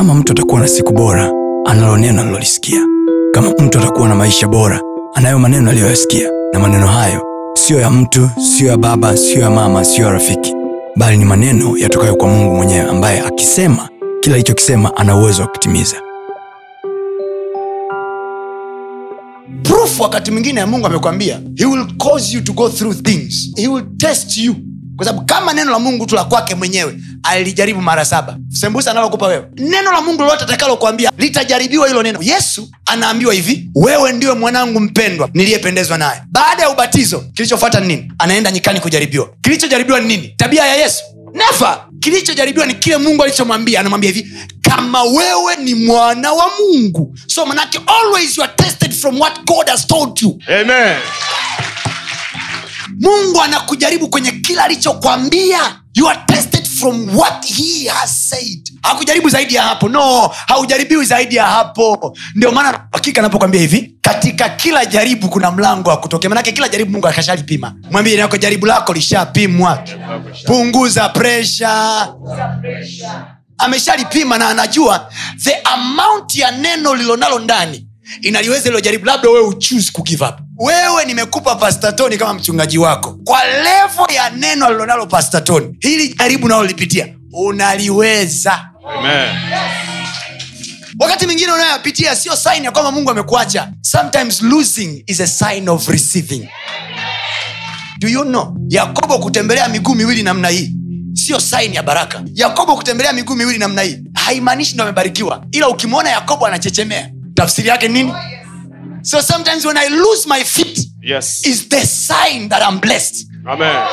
kama mtu atakuwa na siku bora analo neno alilolisikia kama mtu atakuwa na maisha bora anayo maneno aliyoyasikia. Na maneno hayo siyo ya mtu siyo ya baba siyo ya mama siyo ya rafiki. Bali ni maneno yatokayo kwa mungu mwenyewe ambaye akisema kila alichokisema ana uwezo wa kutimiza. Wakati mwingine ya mungu amekwambia he will cause you to go through things. He will test you. Kwa sababu kama neno la mungu tu la kwake mwenyewe alilijaribu mara saba. Sembusa analokupa wewe. Neno la mungu lolote atakalokuambia litajaribiwa hilo neno. Yesu anaambiwa hivi wewe ndiwe mwanangu mpendwa niliyependezwa naye. Baada ya ubatizo kilichofuata ni nini? Anaenda nyikani kujaribiwa. Kilichojaribiwa ni nini? Tabia ya yesu. Nefa! Kilichojaribiwa ni kile mungu alichomwambia. Anamwambia hivi kama wewe ni mwana wa mungu. So manake always you are tested from what god has told you. Amen. mungu anakujaribu kwenye kila alichokwambia. You are tested from what he has said. Hakujaribu zaidi ya hapo. No haujaribiwi zaidi ya hapo. Ndio maana hakika anapokwambia hivi katika kila jaribu kuna mlango wa kutokea. Manake kila jaribu mungu akashalipima mwambie nako jaribu lako lishapimwa. Punguza presha ameshalipima na anajua the amount ya neno lilonalo ndani inaliweza ilo jaribu labda wewe uchuse kugive up. Wewe nimekupa pastatoni kama mchungaji wako. Kwa levo ya neno alilonalo pastatoni hili jaribu nalolipitia unaliweza. Amen. wakati mwingine unayoyapitia sio sign ya kwamba mungu amekuacha. Sometimes losing is a sign of receiving. Do you know? Yakobo kutembelea miguu miwili namna hii sio saini ya baraka. Yakobo kutembelea miguu miwili namna hii haimaanishi ndo amebarikiwa. Ila ukimwona yakobo anachechemea. Tafsiri yake nini? So sometimes when i lose my feet Yes. is the sign that i'm blessed Amen.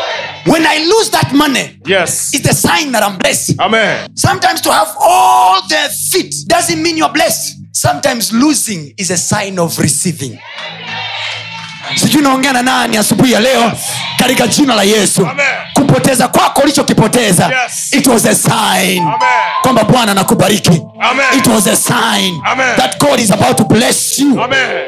when i lose that money Yes. it's the sign that i'm blessed Amen. sometimes to have all the feet doesn't mean you're blessed sometimes losing is a sign of receiving sijui naongea na nani asubuhi ya leo katika jina la yesu Amen. kupoteza kwako ulichokipoteza Yes. it was a sign kwamba bwana anakubariki Amen. it was a sign Amen. that god is about to bless you Amen.